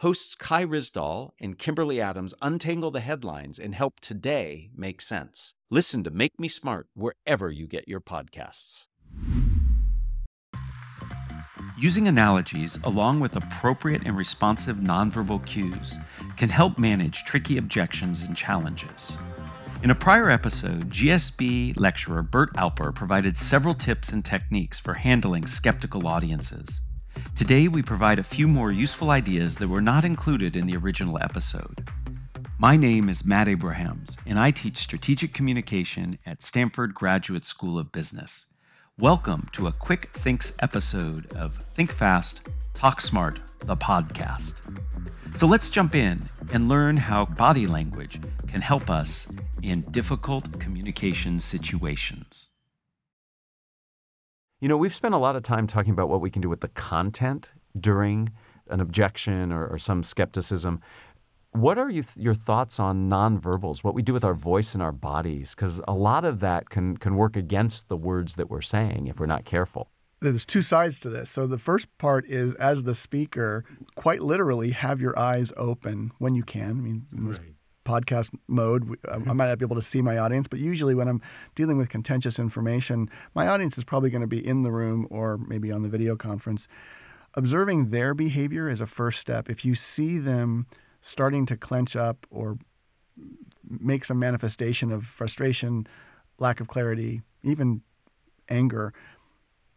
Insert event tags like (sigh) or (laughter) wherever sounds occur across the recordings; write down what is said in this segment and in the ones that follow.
hosts Kai Ryssdal and Kimberly Adams untangle the headlines and help today make sense. Listen to Make Me Smart wherever you get your podcasts. Using analogies along with appropriate and responsive nonverbal cues can help manage tricky objections and challenges. In a prior episode, GSB lecturer Burt Alper provided several tips and techniques for handling skeptical audiences. Today, we provide a few more useful ideas that were not included in the original episode. My name is Matt Abrahams, and I teach strategic communication at Stanford Graduate School of Business. Welcome to a quick Thinks episode of Think Fast, Talk Smart, the podcast. So let's jump in and learn how body language can help us in difficult communication situations. You know, we've spent a lot of time talking about what we can do with the content during an objection or, or some skepticism. What are you th- your thoughts on nonverbals? What we do with our voice and our bodies? Because a lot of that can can work against the words that we're saying if we're not careful. There's two sides to this. So the first part is, as the speaker, quite literally have your eyes open when you can. I mean, in this podcast mode, I mm-hmm. might not be able to see my audience, but usually when I'm dealing with contentious information, my audience is probably going to be in the room or maybe on the video conference. Observing their behavior is a first step. If you see them starting to clench up or make some manifestation of frustration, lack of clarity, even anger,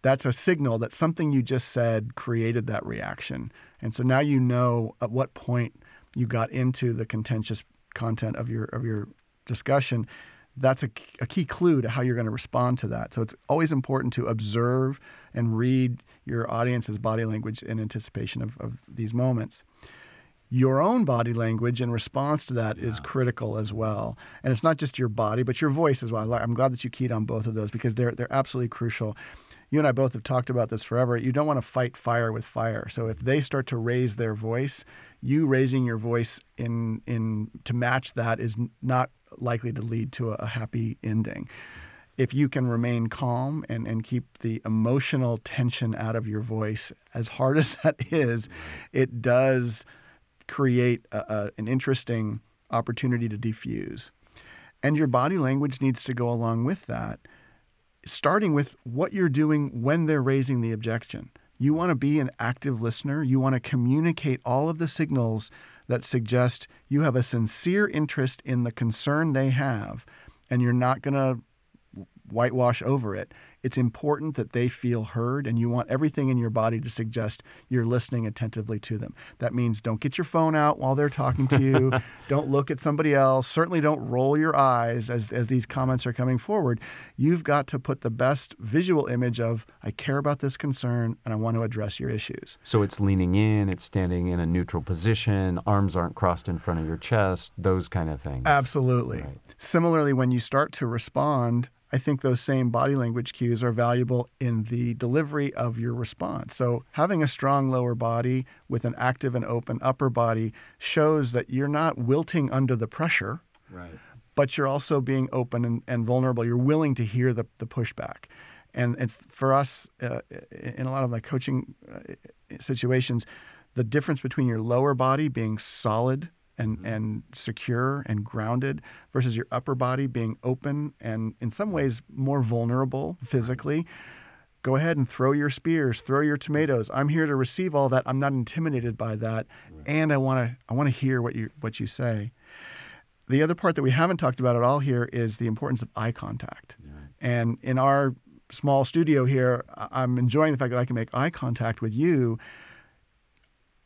that's a signal that something you just said created that reaction. And so now you know at what point you got into the contentious content of your of your discussion. That's a, a key clue to how you're going to respond to that. So it's always important to observe and read your audience's body language in anticipation of, of these moments your own body language in response to that yeah. is critical as well. And it's not just your body, but your voice as well. I'm glad that you keyed on both of those because they're they're absolutely crucial. You and I both have talked about this forever. You don't want to fight fire with fire. So if they start to raise their voice, you raising your voice in in to match that is not likely to lead to a happy ending. If you can remain calm and, and keep the emotional tension out of your voice, as hard (laughs) as that is, it does create a, a, an interesting opportunity to diffuse. And your body language needs to go along with that, starting with what you're doing when they're raising the objection. You want to be an active listener. You want to communicate all of the signals that suggest you have a sincere interest in the concern they have, and you're not going to whitewash over it it's important that they feel heard, and you want everything in your body to suggest you're listening attentively to them. That means don't get your phone out while they're talking to you. (laughs) don't look at somebody else. Certainly don't roll your eyes as, as these comments are coming forward. You've got to put the best visual image of, I care about this concern and I want to address your issues. So it's leaning in, it's standing in a neutral position, arms aren't crossed in front of your chest, those kind of things. Absolutely. Right. Similarly, when you start to respond, I think those same body language cues are valuable in the delivery of your response. So, having a strong lower body with an active and open upper body shows that you're not wilting under the pressure, right. but you're also being open and, and vulnerable. You're willing to hear the, the pushback. And it's for us, uh, in a lot of my coaching uh, situations, the difference between your lower body being solid and, mm-hmm. and secure and grounded versus your upper body being open and in some ways more vulnerable physically. Go ahead and throw your spears, throw your tomatoes. I'm here to receive all that. I'm not intimidated by that, right. and I want to I want to hear what you what you say. The other part that we haven't talked about at all here is the importance of eye contact. Yeah. And in our small studio here, I'm enjoying the fact that I can make eye contact with you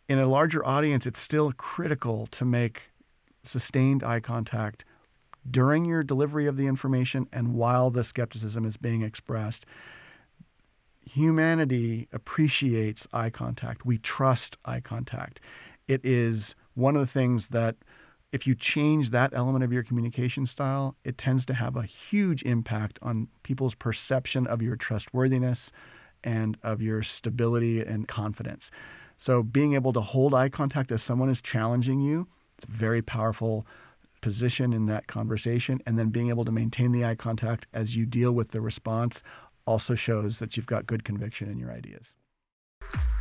in a larger audience, it's still critical to make sustained eye contact during your delivery of the information and while the skepticism is being expressed. Humanity appreciates eye contact. We trust eye contact. It is one of the things that if you change that element of your communication style, it tends to have a huge impact on people's perception of your trustworthiness and of your stability and confidence. So, being able to hold eye contact as someone is challenging you, it's a very powerful position in that conversation. And then being able to maintain the eye contact as you deal with the response also shows that you've got good conviction in your ideas.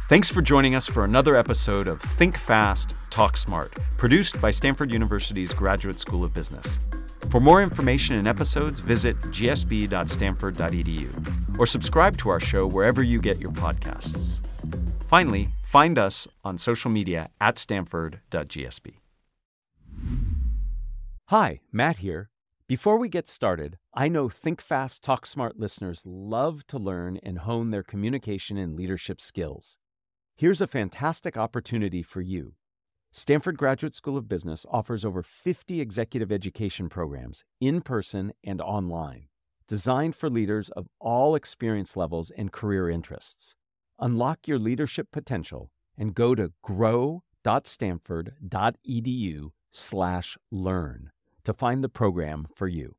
Thanks for joining us for another episode of Think Fast, Talk Smart, produced by Stanford University's Graduate School of Business. For more information and episodes, visit gsb.stanford.edu or subscribe to our show wherever you get your podcasts. Finally, find us on social media at stanford.gsb. Hi, Matt here. Before we get started, I know Think Fast, Talk Smart listeners love to learn and hone their communication and leadership skills. Here's a fantastic opportunity for you. Stanford Graduate School of Business offers over 50 executive education programs, in person and online, designed for leaders of all experience levels and career interests. Unlock your leadership potential and go to grow.stanford.edu/learn to find the program for you.